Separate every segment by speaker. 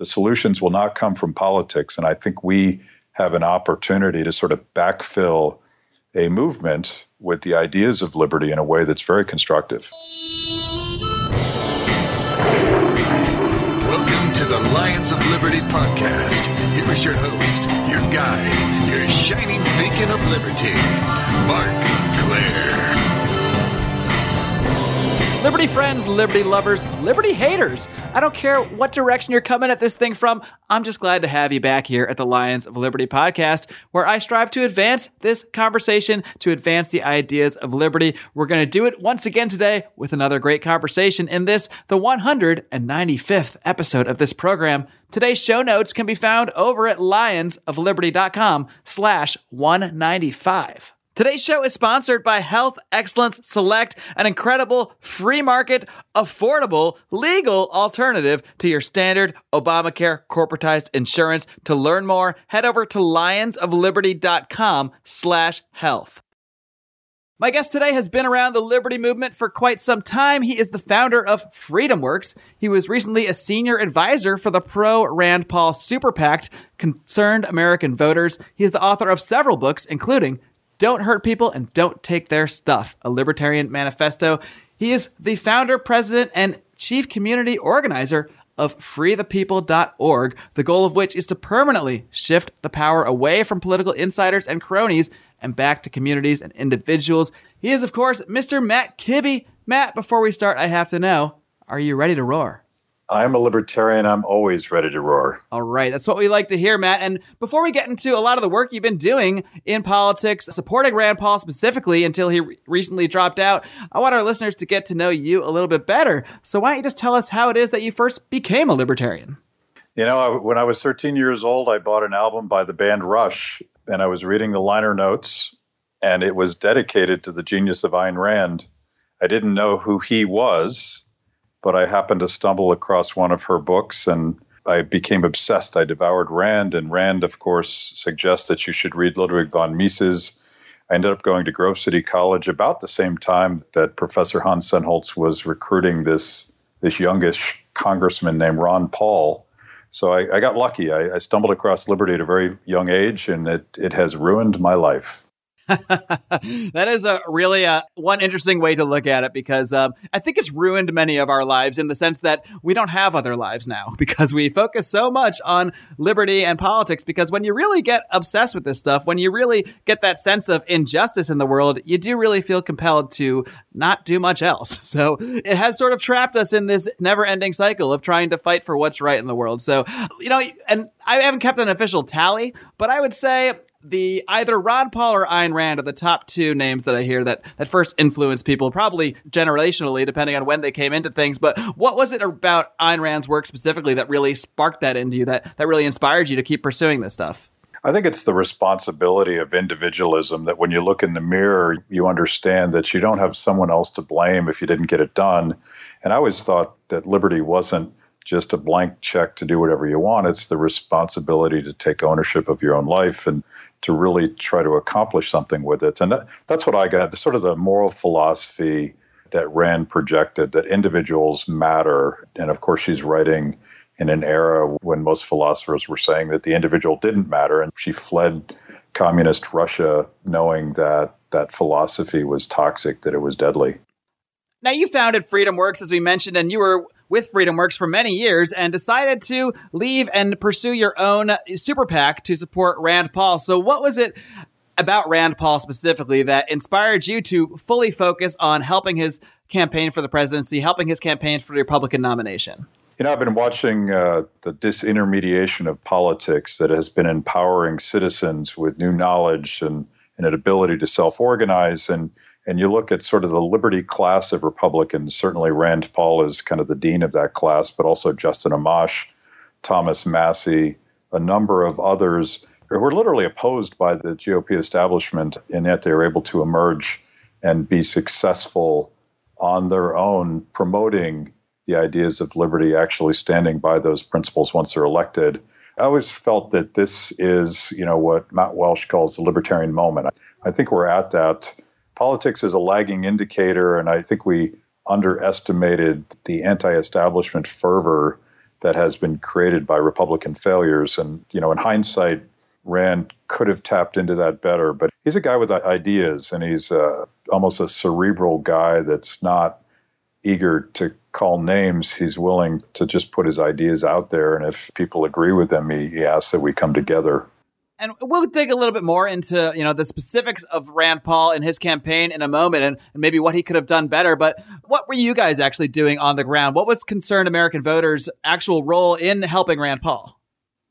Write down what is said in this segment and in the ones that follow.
Speaker 1: The solutions will not come from politics. And I think we have an opportunity to sort of backfill a movement with the ideas of liberty in a way that's very constructive.
Speaker 2: Welcome to the Lions of Liberty podcast. Here is your host, your guide, your shining beacon of liberty, Marc Clair.
Speaker 3: Liberty friends, liberty lovers, liberty haters. I don't care what direction you're coming at this thing from. I'm just glad to have you back here at the Lions of Liberty podcast, where I strive to advance this conversation, to advance the ideas of liberty. We're going to do it once again today with another great conversation in this, the 195th episode of this program. Today's show notes can be found over at lionsofliberty.com slash 195. Today's show is sponsored by Health Excellence Select, an incredible free market, affordable, legal alternative to your standard Obamacare corporatized insurance. To learn more, head over to lionsofliberty.com slash health. My guest today has been around the liberty movement for quite some time. He is the founder of FreedomWorks. He was recently a senior advisor for the pro Rand Paul super PAC, Concerned American Voters. He is the author of several books, including don't Hurt People and Don't Take Their Stuff, a libertarian manifesto. He is the founder, president, and chief community organizer of freethepeople.org, the goal of which is to permanently shift the power away from political insiders and cronies and back to communities and individuals. He is, of course, Mr. Matt Kibbe. Matt, before we start, I have to know are you ready to roar?
Speaker 1: I'm a libertarian. I'm always ready to roar.
Speaker 3: All right. That's what we like to hear, Matt. And before we get into a lot of the work you've been doing in politics, supporting Rand Paul specifically until he re- recently dropped out, I want our listeners to get to know you a little bit better. So why don't you just tell us how it is that you first became a libertarian?
Speaker 1: You know, when I was 13 years old, I bought an album by the band Rush, and I was reading the liner notes, and it was dedicated to the genius of Ayn Rand. I didn't know who he was but I happened to stumble across one of her books and I became obsessed. I devoured Rand, and Rand, of course, suggests that you should read Ludwig von Mises. I ended up going to Grove City College about the same time that Professor Hans Sennholz was recruiting this this youngish congressman named Ron Paul. So I, I got lucky. I, I stumbled across liberty at a very young age, and it, it has ruined my life.
Speaker 3: that is a really uh, one interesting way to look at it because um, I think it's ruined many of our lives in the sense that we don't have other lives now because we focus so much on liberty and politics. Because when you really get obsessed with this stuff, when you really get that sense of injustice in the world, you do really feel compelled to not do much else. So it has sort of trapped us in this never ending cycle of trying to fight for what's right in the world. So, you know, and I haven't kept an official tally, but I would say the either Ron Paul or Ayn Rand are the top two names that I hear that that first influenced people, probably generationally, depending on when they came into things. But what was it about Ayn Rand's work specifically that really sparked that into you, that that really inspired you to keep pursuing this stuff?
Speaker 1: I think it's the responsibility of individualism that when you look in the mirror, you understand that you don't have someone else to blame if you didn't get it done. And I always thought that liberty wasn't just a blank check to do whatever you want. It's the responsibility to take ownership of your own life and to really try to accomplish something with it. And that, that's what I got the sort of the moral philosophy that Rand projected that individuals matter. And of course, she's writing in an era when most philosophers were saying that the individual didn't matter. And she fled communist Russia knowing that that philosophy was toxic, that it was deadly.
Speaker 3: Now, you founded FreedomWorks, as we mentioned, and you were with FreedomWorks for many years and decided to leave and pursue your own super PAC to support Rand Paul. So, what was it about Rand Paul specifically that inspired you to fully focus on helping his campaign for the presidency, helping his campaign for the Republican nomination?
Speaker 1: You know, I've been watching uh, the disintermediation of politics that has been empowering citizens with new knowledge and, and an ability to self organize. And and you look at sort of the liberty class of Republicans, certainly Rand Paul is kind of the dean of that class, but also Justin Amash, Thomas Massie, a number of others who are literally opposed by the GOP establishment, and yet they are able to emerge and be successful on their own, promoting the ideas of liberty, actually standing by those principles once they're elected. I always felt that this is, you know, what Matt Welch calls the libertarian moment. I think we're at that politics is a lagging indicator, and I think we underestimated the anti establishment fervor that has been created by Republican failures. And, you know, in hindsight, Rand could have tapped into that better, but he's a guy with ideas and he's uh, almost a cerebral guy that's not eager to call names. He's willing to just put his ideas out there. And if people agree with them, he, he asks that we come together.
Speaker 3: And we'll dig a little bit more into, you know, the specifics of Rand Paul and his campaign in a moment and, and maybe what he could have done better. But what were you guys actually doing on the ground? What was concerned American voters' actual role in helping Rand Paul?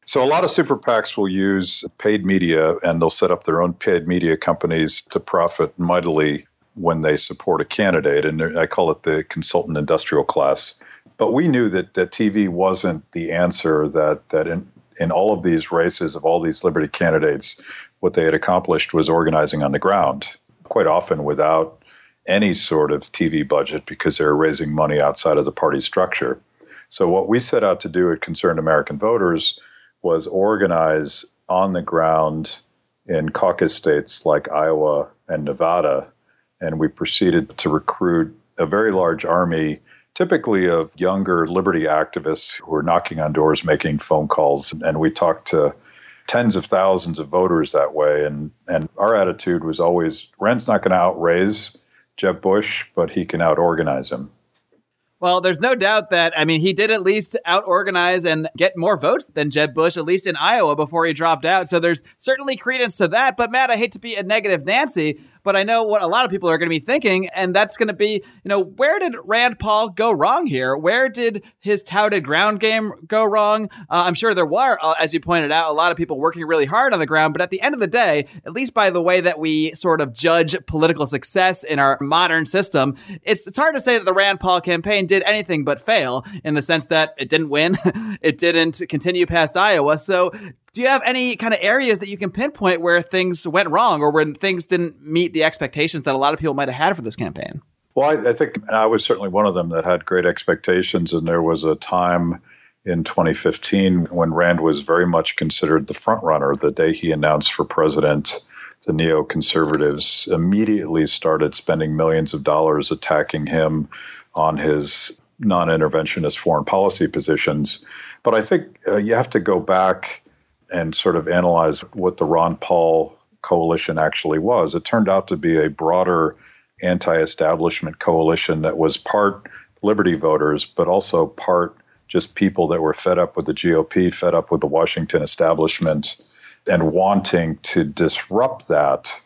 Speaker 1: So, a lot of super PACs will use paid media and they'll set up their own paid media companies to profit mightily when they support a candidate. And I call it the consultant industrial class. But we knew that, that TV wasn't the answer, that, that in, in all of these races of all these liberty candidates, what they had accomplished was organizing on the ground, quite often without any sort of TV budget because they were raising money outside of the party structure. So, what we set out to do at Concerned American Voters was organize on the ground in caucus states like Iowa and Nevada. And we proceeded to recruit a very large army typically of younger liberty activists who are knocking on doors, making phone calls, and we talked to tens of thousands of voters that way. And and our attitude was always, Rand's not going to outraise Jeb Bush, but he can outorganize him.
Speaker 3: Well, there's no doubt that, I mean, he did at least out organize and get more votes than Jeb Bush, at least in Iowa, before he dropped out. So there's certainly credence to that. But Matt, I hate to be a negative Nancy, but I know what a lot of people are going to be thinking, and that's going to be, you know, where did Rand Paul go wrong here? Where did his touted ground game go wrong? Uh, I'm sure there were, uh, as you pointed out, a lot of people working really hard on the ground, but at the end of the day, at least by the way that we sort of judge political success in our modern system, it's, it's hard to say that the Rand Paul campaign did anything but fail in the sense that it didn't win, it didn't continue past Iowa. So do you have any kind of areas that you can pinpoint where things went wrong or when things didn't meet the expectations that a lot of people might have had for this campaign?
Speaker 1: Well, I, I think I was certainly one of them that had great expectations, and there was a time in 2015 when Rand was very much considered the front runner. The day he announced for president, the neoconservatives immediately started spending millions of dollars attacking him on his non interventionist foreign policy positions. But I think uh, you have to go back and sort of analyze what the Ron Paul coalition actually was. It turned out to be a broader anti establishment coalition that was part Liberty voters, but also part just people that were fed up with the GOP, fed up with the Washington establishment, and wanting to disrupt that.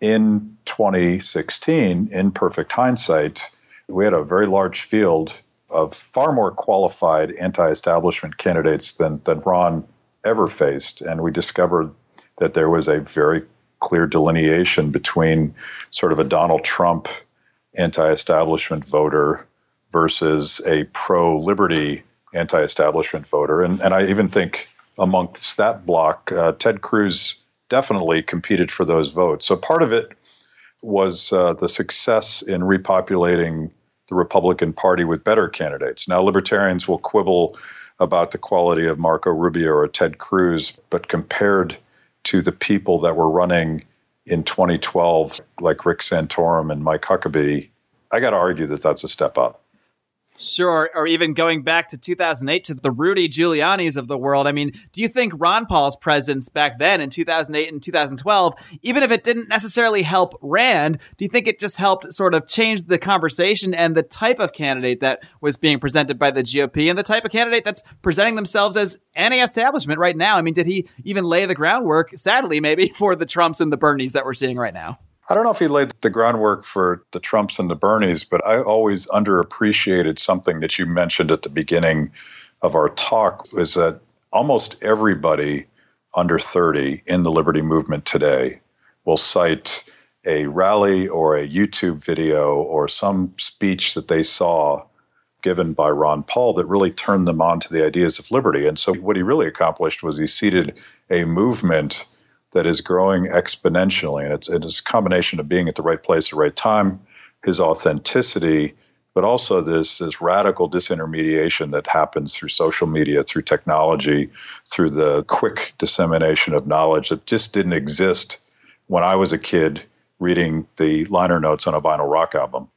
Speaker 1: In 2016, in perfect hindsight, we had a very large field of far more qualified anti establishment candidates than, than Ron ever faced. And we discovered that there was a very clear delineation between sort of a Donald Trump anti establishment voter versus a pro liberty anti establishment voter. And, and I even think amongst that block, uh, Ted Cruz definitely competed for those votes. So part of it was uh, the success in repopulating the Republican Party with better candidates. Now, libertarians will quibble about the quality of Marco Rubio or Ted Cruz, but compared to the people that were running in 2012, like Rick Santorum and Mike Huckabee, I got to argue that that's a step up.
Speaker 3: Sure, or even going back to 2008 to the Rudy Giuliani's of the world. I mean, do you think Ron Paul's presence back then in 2008 and 2012, even if it didn't necessarily help Rand, do you think it just helped sort of change the conversation and the type of candidate that was being presented by the GOP and the type of candidate that's presenting themselves as anti-establishment right now? I mean, did he even lay the groundwork, sadly, maybe, for the Trumps and the Bernies that we're seeing right now?
Speaker 1: I don't know if he laid the groundwork for the Trumps and the Bernies, but I always underappreciated something that you mentioned at the beginning of our talk is that almost everybody under 30 in the liberty movement today will cite a rally or a YouTube video or some speech that they saw given by Ron Paul that really turned them on to the ideas of liberty. And so what he really accomplished was he seeded a movement that is growing exponentially. And it's, it's a combination of being at the right place at the right time, his authenticity, but also this, this radical disintermediation that happens through social media, through technology, through the quick dissemination of knowledge that just didn't exist when I was a kid reading the liner notes on a vinyl rock album.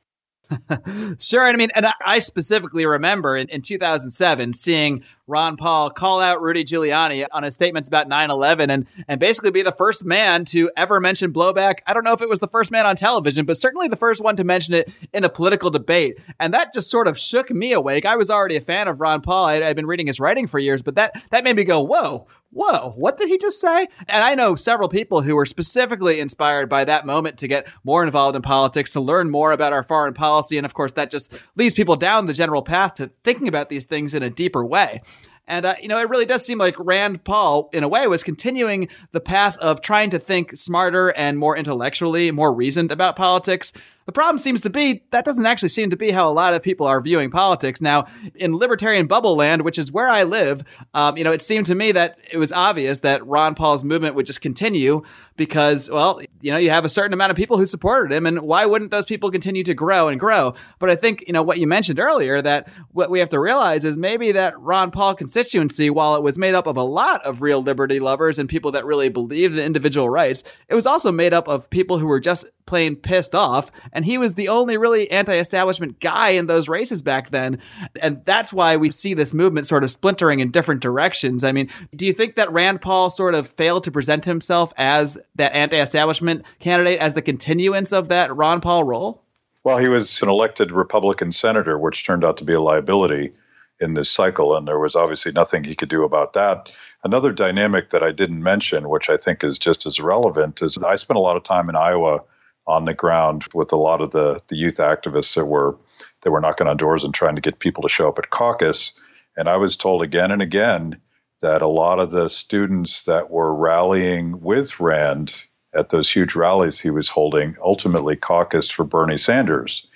Speaker 3: Sure. I mean, and I specifically remember in, in 2007 seeing Ron Paul call out Rudy Giuliani on his statements about 9/11 and and basically be the first man to ever mention blowback. I don't know if it was the first man on television, but certainly the first one to mention it in a political debate. And that just sort of shook me awake. I was already a fan of Ron Paul. I, I'd been reading his writing for years, but that that made me go, "Whoa, whoa, what did he just say? And I know several people who were specifically inspired by that moment to get more involved in politics, to learn more about our foreign policy. And of course, that just leads people down the general path to thinking about these things in a deeper way. And, uh, you know, it really does seem like Rand Paul, in a way, was continuing the path of trying to think smarter and more intellectually, more reasoned about politics. The problem seems to be that doesn't actually seem to be how a lot of people are viewing politics. Now, in libertarian bubble land, which is where I live, um, you know, it seemed to me that it was obvious that Ron Paul's movement would just continue because, well, you know, you have a certain amount of people who supported him, and why wouldn't those people continue to grow and grow? But I think, you know, what you mentioned earlier, that what we have to realize is maybe that Ron Paul constituency, while it was made up of a lot of real liberty lovers and people that really believed in individual rights, it was also made up of people who were just plain pissed off. And he was the only really anti establishment guy in those races back then. And that's why we see this movement sort of splintering in different directions. I mean, do you think that Rand Paul sort of failed to present himself as that anti establishment candidate, as the continuance of that Ron Paul role?
Speaker 1: Well, he was an elected Republican senator, which turned out to be a liability in this cycle, and there was obviously nothing he could do about that. Another dynamic that I didn't mention, which I think is just as relevant, is I spent a lot of time in Iowa on the ground with a lot of the, the youth activists that were that were knocking on doors and trying to get people to show up at caucus. And I was told again and again that a lot of the students that were rallying with Rand at those huge rallies he was holding ultimately caucused for Bernie Sanders.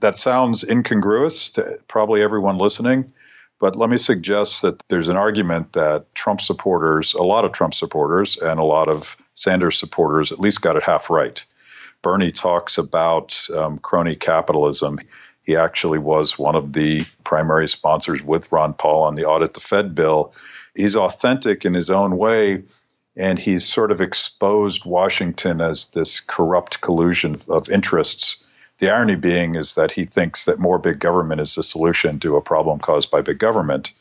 Speaker 1: That sounds incongruous to probably everyone listening, but let me suggest that there's an argument that Trump supporters, a lot of Trump supporters, and a lot of Sanders supporters at least got it half right. Bernie talks about um, crony capitalism. He actually was one of the primary sponsors with Ron Paul on the Audit the Fed bill. He's authentic in his own way, and he's sort of exposed Washington as this corrupt collusion of interests. The irony being is that he thinks that more big government is the solution to a problem caused by big government.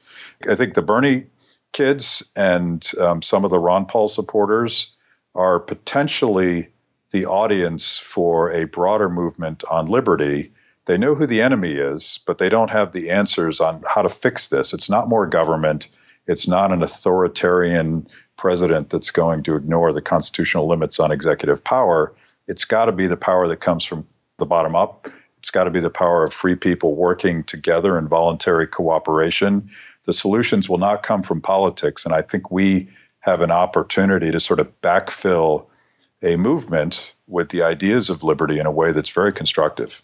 Speaker 1: I think the Bernie kids and um, some of the Ron Paul supporters are potentially the audience for a broader movement on liberty. They know who the enemy is, but they don't have the answers on how to fix this. It's not more government. It's not an authoritarian president that's going to ignore the constitutional limits on executive power. It's got to be the power that comes from the bottom up. It's got to be the power of free people working together in voluntary cooperation. The solutions will not come from politics. And I think we have an opportunity to sort of backfill a movement with the ideas of liberty in a way that's very constructive.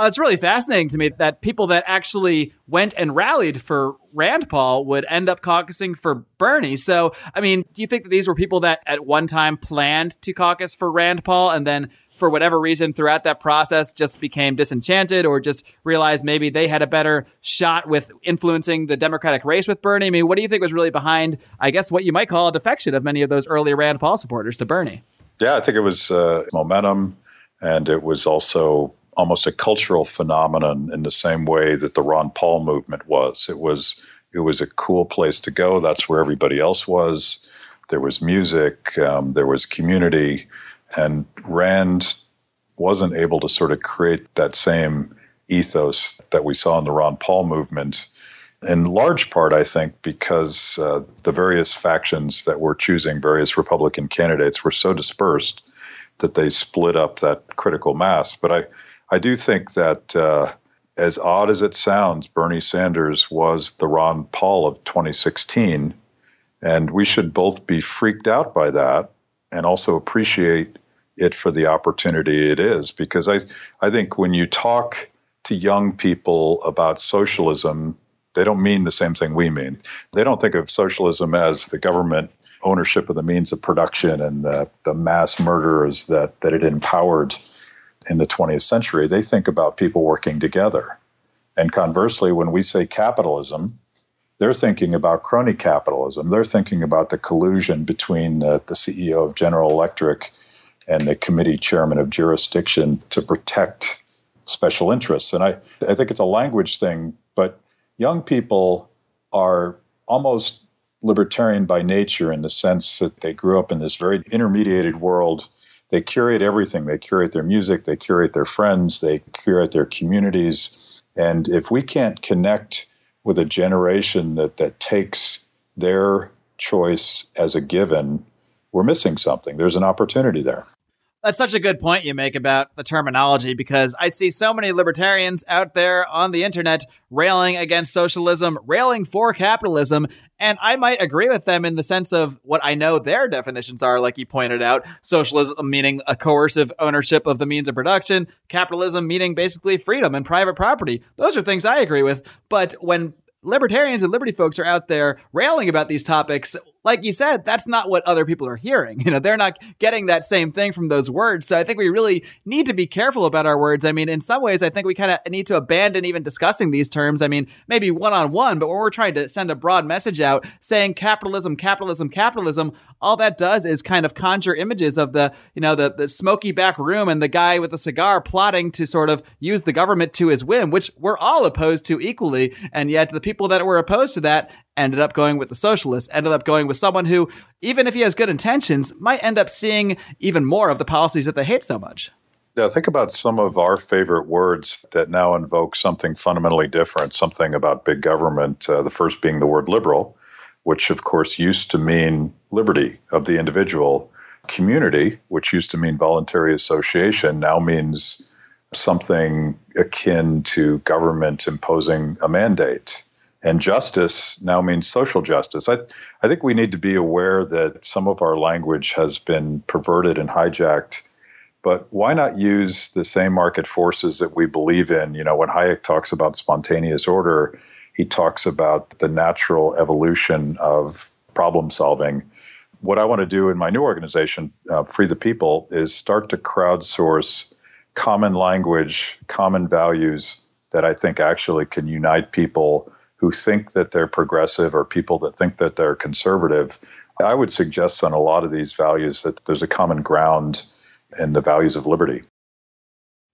Speaker 3: Uh, it's really fascinating to me that people that actually went and rallied for Rand Paul would end up caucusing for Bernie. So, I mean, do you think that these were people that at one time planned to caucus for Rand Paul and then for whatever reason throughout that process just became disenchanted or just realized maybe they had a better shot with influencing the Democratic race with Bernie? I mean, what do you think was really behind, I guess, what you might call a defection of many of those early Rand Paul supporters to Bernie?
Speaker 1: Yeah, I think it was uh, momentum, and it was also almost a cultural phenomenon in the same way that the Ron Paul movement was. It was it was a cool place to go. That's where everybody else was. There was music, um, there was community, and Rand wasn't able to sort of create that same ethos that we saw in the Ron Paul movement in large part, I think, because uh, the various factions that were choosing various Republican candidates were so dispersed that they split up that critical mass. But I, I do think that, uh, as odd as it sounds, Bernie Sanders was the Ron Paul of 2016. And we should both be freaked out by that and also appreciate it for the opportunity it is. Because I, I think when you talk to young people about socialism, they don't mean the same thing we mean. They don't think of socialism as the government ownership of the means of production and the, the mass murderers that, that it empowered in the 20th century. They think about people working together. And conversely, when we say capitalism, they're thinking about crony capitalism. They're thinking about the collusion between the, the CEO of General Electric and the committee chairman of jurisdiction to protect special interests. And I, I think it's a language thing, but young people are almost libertarian by nature in the sense that they grew up in this very intermediated world. They curate everything. They curate their music, they curate their friends, they curate their communities. And if we can't connect with a generation that, that takes their choice as a given, we're missing something. There's an opportunity there.
Speaker 3: That's such a good point you make about the terminology because I see so many libertarians out there on the internet railing against socialism, railing for capitalism. And I might agree with them in the sense of what I know their definitions are, like you pointed out. Socialism meaning a coercive ownership of the means of production, capitalism meaning basically freedom and private property. Those are things I agree with. But when libertarians and liberty folks are out there railing about these topics, like you said, that's not what other people are hearing. You know, they're not getting that same thing from those words. So I think we really need to be careful about our words. I mean, in some ways, I think we kind of need to abandon even discussing these terms. I mean, maybe one on one, but when we're trying to send a broad message out saying capitalism, capitalism, capitalism, all that does is kind of conjure images of the, you know, the, the smoky back room and the guy with a cigar plotting to sort of use the government to his whim, which we're all opposed to equally. And yet the people that were opposed to that ended up going with the socialists, ended up going with someone who, even if he has good intentions, might end up seeing even more of the policies that they hate so much.
Speaker 1: Yeah, think about some of our favorite words that now invoke something fundamentally different, something about big government. Uh, the first being the word liberal, which of course used to mean liberty of the individual. Community, which used to mean voluntary association, now means something akin to government imposing a mandate. And justice now means social justice. I, I think we need to be aware that some of our language has been perverted and hijacked. But why not use the same market forces that we believe in? You know, when Hayek talks about spontaneous order, he talks about the natural evolution of problem solving. What I want to do in my new organization, uh, Free the People, is start to crowdsource common language, common values that I think actually can unite people who think that they're progressive or people that think that they're conservative. I would suggest on a lot of these values that there's a common ground in the values of liberty.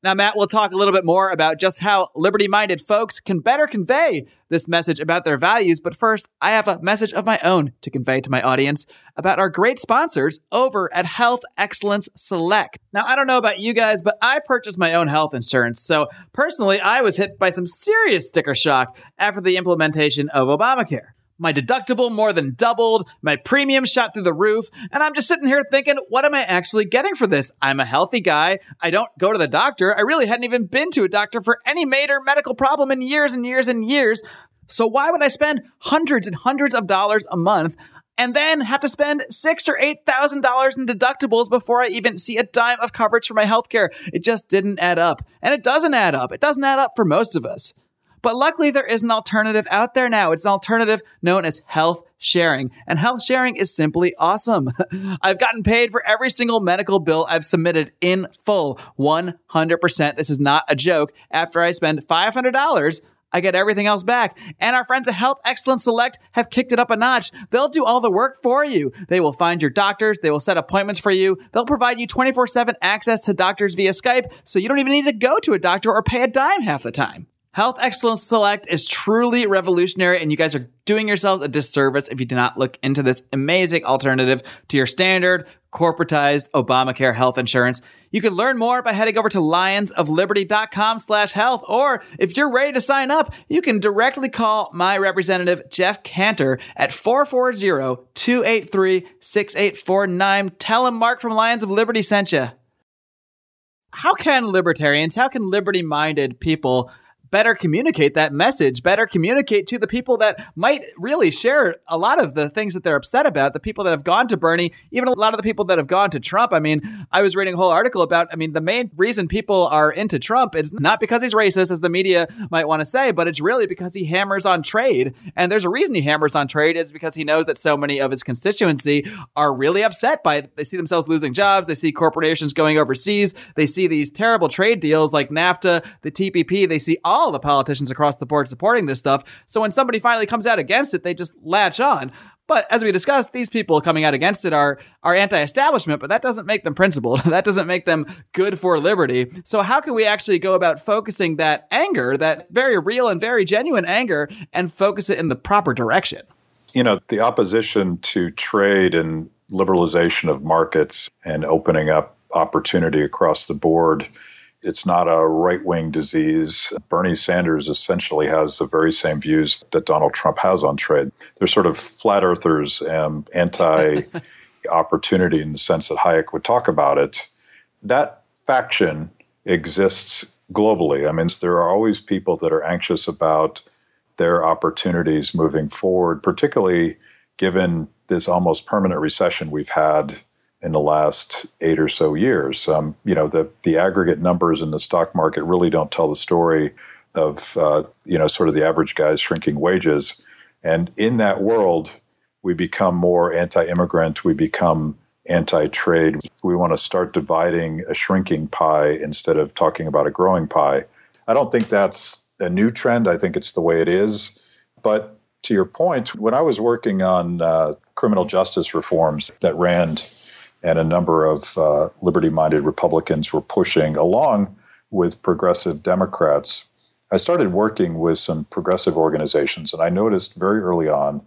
Speaker 3: Now, Matt, we'll talk a little bit more about just how liberty minded folks can better convey this message about their values. But first, I have a message of my own to convey to my audience about our great sponsors over at Health Excellence Select. Now, I don't know about you guys, but I purchased my own health insurance. So personally, I was hit by some serious sticker shock after the implementation of Obamacare. My deductible more than doubled, my premium shot through the roof, and I'm just sitting here thinking, what am I actually getting for this? I'm a healthy guy. I don't go to the doctor. I really hadn't even been to a doctor for any major medical problem in years and years and years. So why would I spend hundreds and hundreds of dollars a month and then have to spend six or eight thousand dollars in deductibles before I even see a dime of coverage for my healthcare? It just didn't add up. And it doesn't add up. It doesn't add up for most of us. But luckily, there is an alternative out there now. It's an alternative known as health sharing. And health sharing is simply awesome. I've gotten paid for every single medical bill I've submitted in full, 100%. This is not a joke. After I spend $500, I get everything else back. And our friends at Health Excellence Select have kicked it up a notch. They'll do all the work for you. They will find your doctors. They will set appointments for you. They'll provide you 24 7 access to doctors via Skype, so you don't even need to go to a doctor or pay a dime half the time. Health Excellence Select is truly revolutionary, and you guys are doing yourselves a disservice if you do not look into this amazing alternative to your standard corporatized Obamacare health insurance. You can learn more by heading over to lionsofliberty.com slash health, or if you're ready to sign up, you can directly call my representative, Jeff Cantor, at 440-283-6849. Tell him Marc from Lions of Liberty sent you. How can libertarians, how can liberty-minded people better communicate that message, better communicate to the people that might really share a lot of the things that they're upset about, the people that have gone to Bernie, even a lot of the people that have gone to Trump. I mean, I was reading a whole article about, I mean, the main reason people are into Trump is not because he's racist, as the media might want to say, but it's really because he hammers on trade. And there's a reason he hammers on trade is because he knows that so many of his constituency are really upset by it. They see themselves losing jobs. They see corporations going overseas. They see these terrible trade deals like NAFTA, the TPP. They see all all the politicians across the board supporting this stuff. So when somebody finally comes out against it, they just latch on. But as we discussed, these people coming out against it are are anti-establishment, but that doesn't make them principled. that doesn't make them good for liberty. So how can we actually go about focusing that anger, that very real and very genuine anger, and focus it in the proper direction?
Speaker 1: You know, the opposition to trade and liberalization of markets and opening up opportunity across the board it's not a right wing disease. Bernie Sanders essentially has the very same views that Donald Trump has on trade. They're sort of flat earthers and anti opportunity in the sense that Hayek would talk about it. That faction exists globally. I mean, there are always people that are anxious about their opportunities moving forward, particularly given this almost permanent recession we've had in the last eight or so years. Um, you know, the the aggregate numbers in the stock market really don't tell the story of uh, you know sort of the average guy's shrinking wages. And in that world, we become more anti-immigrant. We become anti-trade. We want to start dividing a shrinking pie instead of talking about a growing pie. I don't think that's a new trend. I think it's the way it is. But to your point, when I was working on uh, criminal justice reforms that Rand and a number of uh, liberty minded Republicans were pushing along with progressive Democrats. I started working with some progressive organizations, and I noticed very early on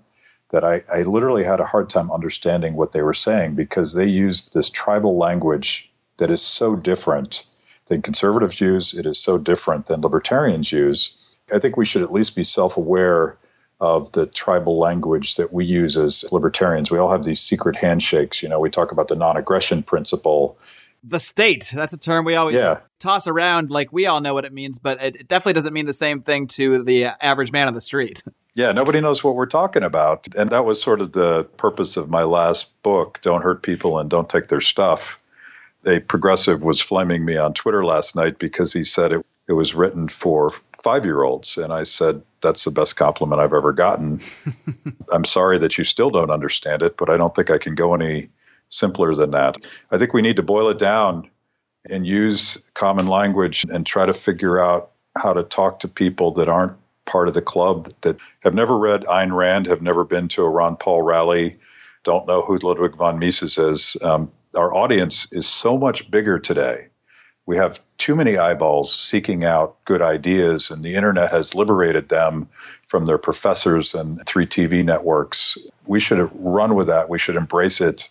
Speaker 1: that I, I literally had a hard time understanding what they were saying because they used this tribal language that is so different than conservatives use, it is so different than libertarians use. I think we should at least be self aware of the tribal language that we use as libertarians. We all have these secret handshakes. You know, we talk about the non aggression principle.
Speaker 3: The state, that's a term we always yeah. toss around like we all know what it means, but it definitely doesn't mean the same thing to the average man on the street.
Speaker 1: Yeah, nobody knows what we're talking about. And that was sort of the purpose of my last book, Don't Hurt People and Don't Take Their Stuff. A progressive was flaming me on Twitter last night because he said it, it was written for five year olds. And I said, that's the best compliment I've ever gotten. I'm sorry that you still don't understand it, but I don't think I can go any simpler than that. I think we need to boil it down and use common language and try to figure out how to talk to people that aren't part of the club, that have never read Ayn Rand, have never been to a Ron Paul rally, don't know who Ludwig von Mises is. Um, our audience is so much bigger today we have too many eyeballs seeking out good ideas, and the internet has liberated them from their professors and three TV networks. We should run with that. We should embrace it.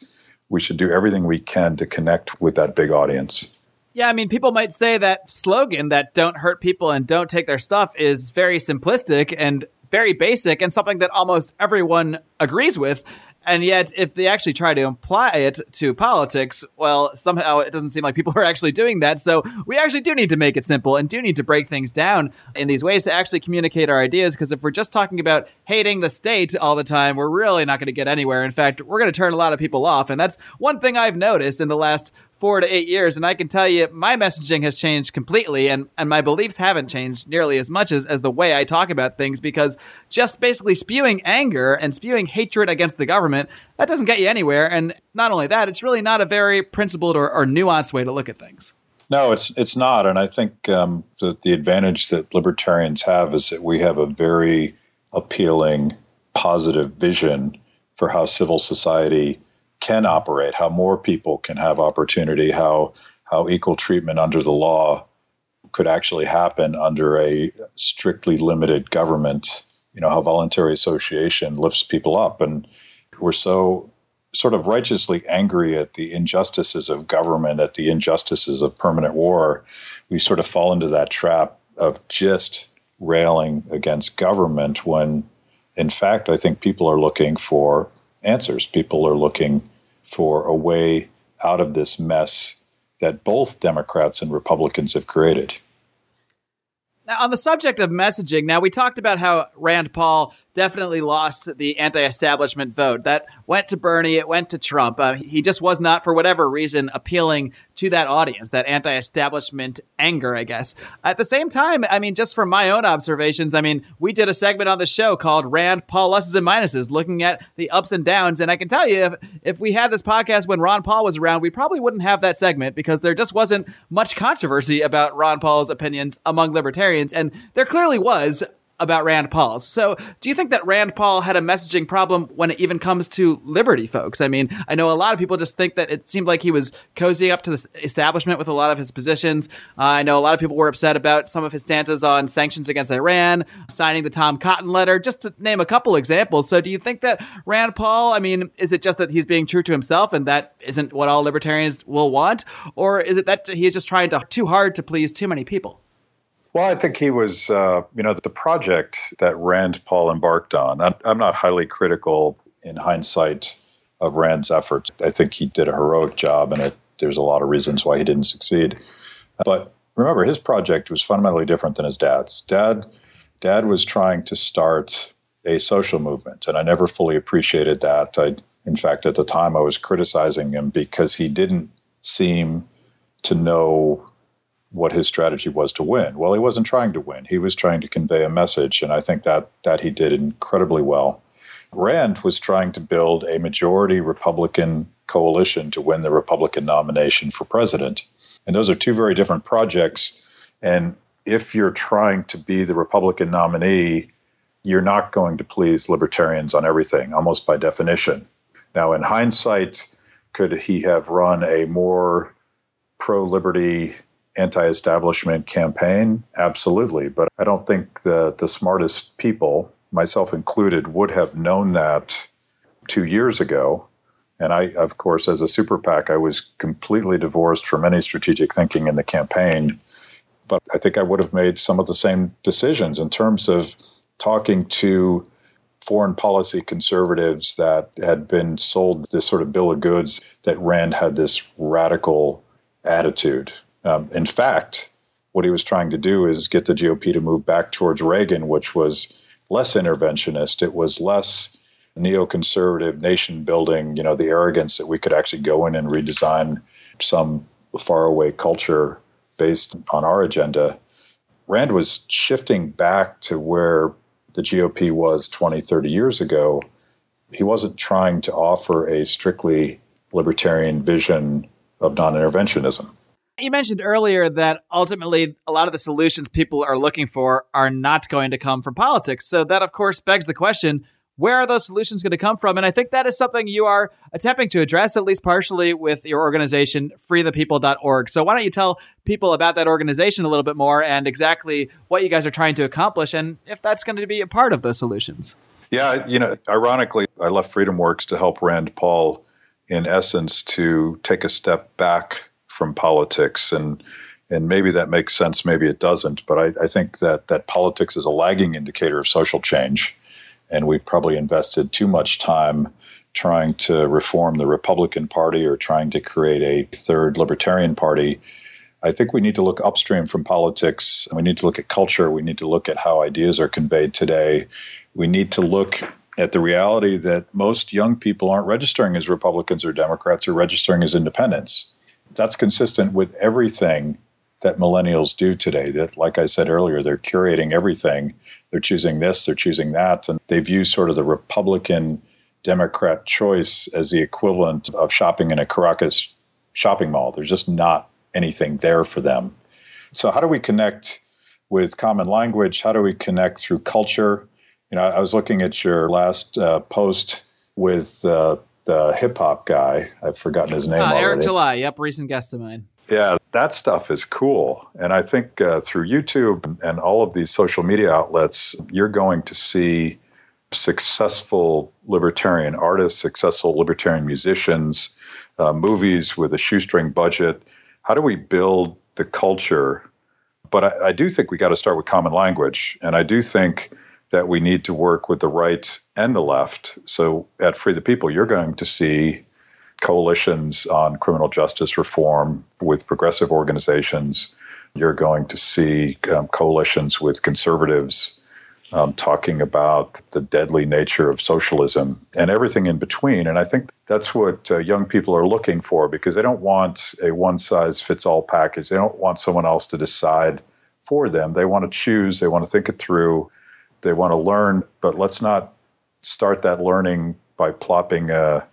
Speaker 1: We should do everything we can to connect with that big audience.
Speaker 3: Yeah, I mean, people might say that slogan that don't hurt people and don't take their stuff is very simplistic and very basic and something that almost everyone agrees with. And yet, if they actually try to apply it to politics, well, somehow it doesn't seem like people are actually doing that. So we actually do need to make it simple and do need to break things down in these ways to actually communicate our ideas. Because if we're just talking about hating the state all the time, we're really not going to get anywhere. In fact, we're going to turn a lot of people off. And that's one thing I've noticed in the last four to eight years. And I can tell you my messaging has changed completely and, and my beliefs haven't changed nearly as much as, as the way I talk about things because just basically spewing anger and spewing hatred against the government, that doesn't get you anywhere. And not only that, it's really not a very principled or, or nuanced way to look at things.
Speaker 1: No, it's it's not, and I think um, the the advantage that libertarians have is that we have a very appealing, positive vision for how civil society can operate, how more people can have opportunity, how how equal treatment under the law could actually happen under a strictly limited government. You know how voluntary association lifts people up, and we're so sort of righteously angry at the injustices of government, at the injustices of permanent war. We sort of fall into that trap of just railing against government when, in fact, I think people are looking for answers. People are looking for a way out of this mess that both Democrats and Republicans have created.
Speaker 3: Now, on the subject of messaging, now we talked about how Rand Paul definitely lost the anti-establishment vote. That went to Bernie, it went to Trump. Uh, he just was not, for whatever reason, appealing to that audience, that anti-establishment anger, I guess. At the same time, I mean, just from my own observations, I mean, we did a segment on the show called Rand Paul Pluses and Minuses, looking at the ups and downs. And I can tell you, if, if we had this podcast when Ron Paul was around, we probably wouldn't have that segment because there just wasn't much controversy about Ron Paul's opinions among libertarians. And there clearly was about Rand Paul's. So, do you think that Rand Paul had a messaging problem when it even comes to liberty folks? I mean, I know a lot of people just think that it seemed like he was cozying up to the establishment with a lot of his positions. Uh, I know a lot of people were upset about some of his stances on sanctions against Iran, signing the Tom Cotton letter, just to name a couple examples. So, do you think that Rand Paul, I mean, is it just that he's being true to himself and that isn't what all libertarians will want? Or is it that he is just trying to too hard to please too many people?
Speaker 1: Well, I think he was, uh, you know, the project that Rand Paul embarked on. I'm not highly critical in hindsight of Rand's efforts. I think he did a heroic job, and it, there's a lot of reasons why he didn't succeed. But remember, his project was fundamentally different than his dad's. Dad, dad was trying to start a social movement, and I never fully appreciated that. I, in fact, at the time, I was criticizing him because he didn't seem to know what his strategy was to win. Well, he wasn't trying to win. He was trying to convey a message, and I think that that he did incredibly well. Rand was trying to build a majority Republican coalition to win the Republican nomination for president. And those are two very different projects. And if you're trying to be the Republican nominee, you're not going to please libertarians on everything, almost by definition. Now, in hindsight, could he have run a more pro liberty anti-establishment campaign? Absolutely but i don't think the the smartest people myself included would have known that 2 years ago. And i of course as a super pac i was completely divorced from any strategic thinking in the campaign. But i think i would have made some of the same decisions in terms of talking to foreign policy conservatives that had been sold this sort of bill of goods that rand had this radical attitude um, in fact, what he was trying to do is get the GOP to move back towards Reagan, which was less interventionist. It was less neoconservative, nation building, you know, the arrogance that we could actually go in and redesign some faraway culture based on our agenda. Rand was shifting back to where the GOP was 20, 30 years ago. He wasn't trying to offer a strictly libertarian vision of non interventionism.
Speaker 3: You mentioned earlier that ultimately a lot of the solutions people are looking for are not going to come from politics. So that, of course, begs the question where are those solutions going to come from? And I think that is something you are attempting to address, at least partially, with your organization, freethepeople.org. So why don't you tell people about that organization a little bit more and exactly what you guys are trying to accomplish and if that's going to be a part of those solutions?
Speaker 1: Yeah, you know, ironically, I left FreedomWorks to help Rand Paul, in essence, to take a step back from politics and and maybe that makes sense, maybe it doesn't. But I, I, think that that politics is a lagging indicator of social change, and we've probably invested too much time trying to reform the Republican Party or trying to create a third Libertarian Party. I think we need to look upstream from politics. We need to look at culture. We need to look at how ideas are conveyed today. We need to look at the reality that most young people aren't registering as Republicans or Democrats, or registering as independents that's consistent with everything that millennials do today. That, like I said earlier, they're curating everything. They're choosing this, they're choosing that, and they view sort of the Republican Democrat choice as the equivalent of shopping in a Caracas shopping mall. There's just not anything there for them. So, how do we connect with common language? How do we connect through culture? You know, I was looking at your last uh, post with uh, the hip hop guy. I've forgotten his name. Uh,
Speaker 3: Eric July. Yep, recent guest of mine.
Speaker 1: Yeah, that stuff is cool. And I think uh, through YouTube and all of these social media outlets, you're going to see successful libertarian artists, successful libertarian musicians, uh, movies with a shoestring budget. How do we build the culture? But I, I do think we got to start with common language. And I do think that we need to work with the right and the left. So at Free the People, you're going to see coalitions on criminal justice reform with progressive organizations. You're going to see um, coalitions with conservatives um, talking about the deadly nature of socialism and everything in between. And I think that's what uh, young people are looking for because they don't want a one size fits all package. They don't want someone else to decide for them. They want to choose, they want to think it through they want to learn, but let's not start that learning by plopping a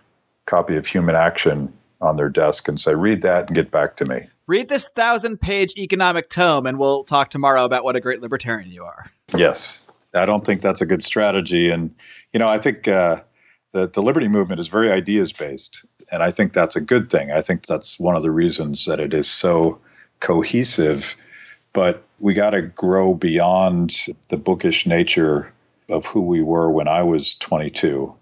Speaker 1: copy of Human Action on their desk and say, read that and get back to me.
Speaker 3: Read this thousand page economic tome, and we'll talk tomorrow about what a great libertarian you are.
Speaker 1: Yes, I don't think that's a good strategy. And, you know, I think uh, the, the liberty movement is very ideas based. And I think that's a good thing. I think that's one of the reasons that it is so cohesive. But we got to grow beyond the bookish nature of who we were when I was 22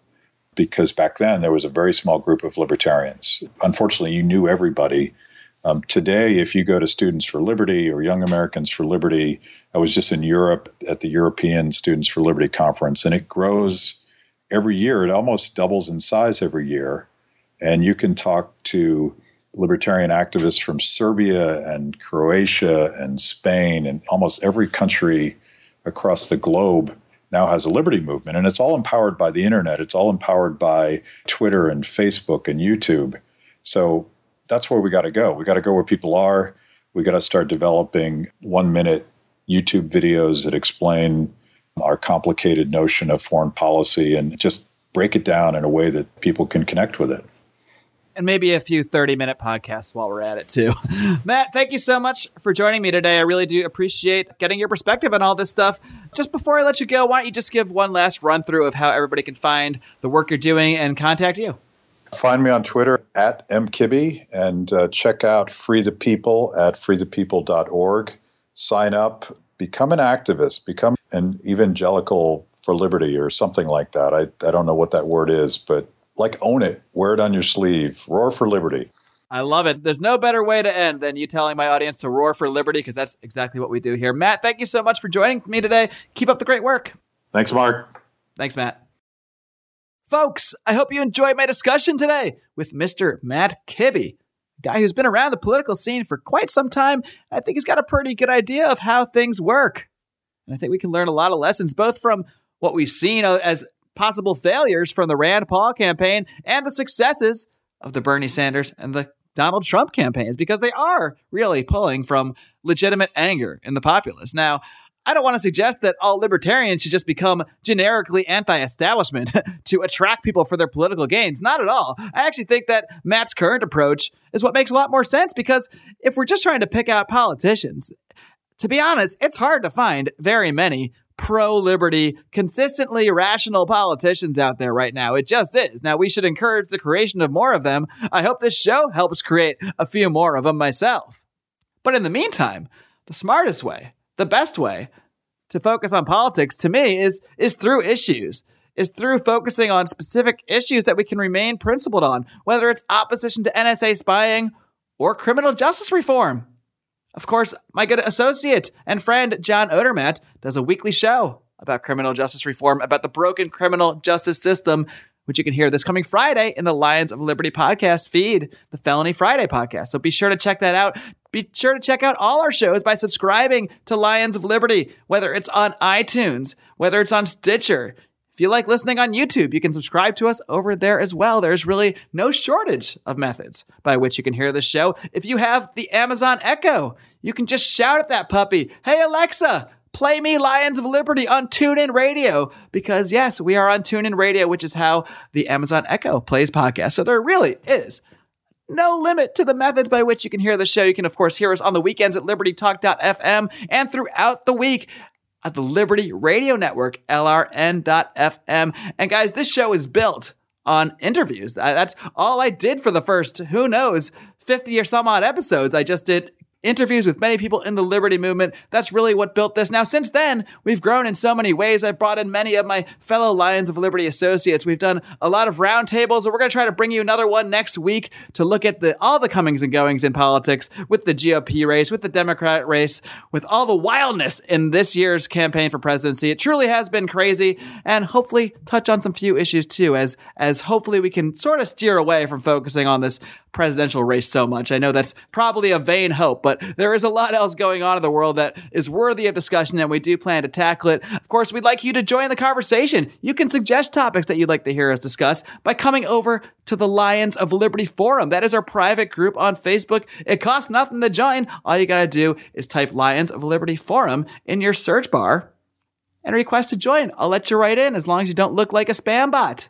Speaker 1: because back then there was a very small group of libertarians. Unfortunately, you knew everybody. Um, today, if you go to Students for Liberty or Young Americans for Liberty, I was just in Europe at the European Students for Liberty conference, and it grows every year. It almost doubles in size every year. And you can talk to libertarian activists from Serbia and Croatia and Spain and almost every country across the globe now has a liberty movement. And it's all empowered by the internet, it's all empowered by Twitter and Facebook and YouTube. So that's where we got to go. We got to go where people are. We got to start developing one minute YouTube videos that explain our complicated notion of foreign policy and just break it down in a way that people can connect with it
Speaker 3: and maybe a few 30 minute podcasts while we're at it too. Matt, thank you so much for joining me today. I really do appreciate getting your perspective on all this stuff. Just before I let you go, why don't you just give one last run through of how everybody can find the work you're doing and contact you?
Speaker 1: Find me on Twitter at mkibbe and uh, check out Free the People at freethepeople.org. Sign up, become an activist, become an evangelical for liberty or something like that. I, I don't know what that word is, but like own it, wear it on your sleeve, roar for liberty.
Speaker 3: I love it. There's no better way to end than you telling my audience to roar for liberty because that's exactly what we do here. Matt, thank you so much for joining me today. Keep up the great work.
Speaker 1: Thanks, Marc.
Speaker 3: Thanks, Matt. Folks, I hope you enjoyed my discussion today with Mr. Matt Kibbe, guy who's been around the political scene for quite some time. I think he's got a pretty good idea of how things work. And I think we can learn a lot of lessons, both from what we've seen as possible failures from the Rand Paul campaign and the successes of the Bernie Sanders and the Donald Trump campaigns because they are really pulling from legitimate anger in the populace. Now, I don't want to suggest that all libertarians should just become generically anti establishment to attract people for their political gains. Not at all. I actually think that Matt's current approach is what makes a lot more sense because if we're just trying to pick out politicians, to be honest, it's hard to find very many pro liberty, consistently rational politicians out there right now. It just is. Now, we should encourage the creation of more of them. I hope this show helps create a few more of them myself. But in the meantime, the smartest way, the best way to focus on politics to me is, is through issues. Is through focusing on specific issues that we can remain principled on, whether it's opposition to NSA spying or criminal justice reform. Of course, my good associate and friend John Odermatt does a weekly show about criminal justice reform, about the broken criminal justice system, which you can hear this coming Friday in the Lions of Liberty podcast feed, the Felony Friday podcast. So be sure to check that out. Be sure to check out all our shows by subscribing to Lions of Liberty, whether it's on iTunes, whether it's on Stitcher. If you like listening on YouTube, you can subscribe to us over there as well. There's really no shortage of methods by which you can hear the show. If you have the Amazon Echo, you can just shout at that puppy, Hey, Alexa, play me Lions of Liberty on TuneIn Radio. Because, yes, we are on TuneIn Radio, which is how the Amazon Echo plays podcasts. So there really is no limit to the methods by which you can hear the show. You can, of course, hear us on the weekends at libertytalk.fm and throughout the week at the Liberty Radio Network, LRN.FM. And guys, this show is built on interviews. That's all I did for the first, who knows, 50 or some odd episodes. I just did interviews with many people in the liberty movement. That's really what built this. Now, since then, we've grown in so many ways. I've brought in many of my fellow Lions of Liberty associates. We've done a lot of roundtables, and we're going to try to bring you another one next week to look at the all the comings and goings in politics with the GOP race, with the Democrat race, with all the wildness in this year's campaign for presidency. It truly has been crazy, and hopefully touch on some few issues too, as as hopefully we can sort of steer away from focusing on this presidential race so much. I know that's probably a vain hope, but there is a lot else going on in the world that is worthy of discussion, and we do plan to tackle it. Of course, we'd like you to join the conversation. You can suggest topics that you'd like to hear us discuss by coming over to the Lions of Liberty Forum. That is our private group on Facebook. It costs nothing to join. All you got to do is type Lions of Liberty Forum in your search bar and request to join. I'll let you right in as long as you don't look like a spam bot.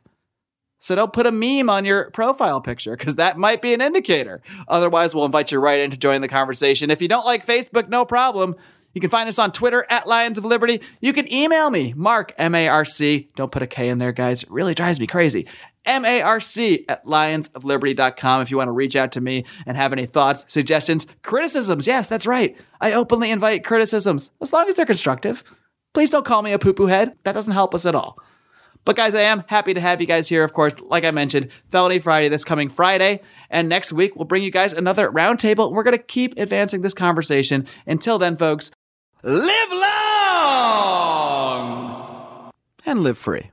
Speaker 3: So don't put a meme on your profile picture because that might be an indicator. Otherwise, we'll invite you right in to join the conversation. If you don't like Facebook, no problem. You can find us on Twitter at Lions of Liberty. You can email me, Marc, M A R C. Don't put a K in there, guys. It really drives me crazy. M A R C at lionsofliberty.com if you want to reach out to me and have any thoughts, suggestions, criticisms. Yes, that's right. I openly invite criticisms as long as they're constructive. Please don't call me a poo poo head. That doesn't help us at all. But guys, I am happy to have you guys here. Of course, like I mentioned, Felony Friday this coming Friday. And next week, we'll bring you guys another roundtable. We're going to keep advancing this conversation. Until then, folks, live long and live free.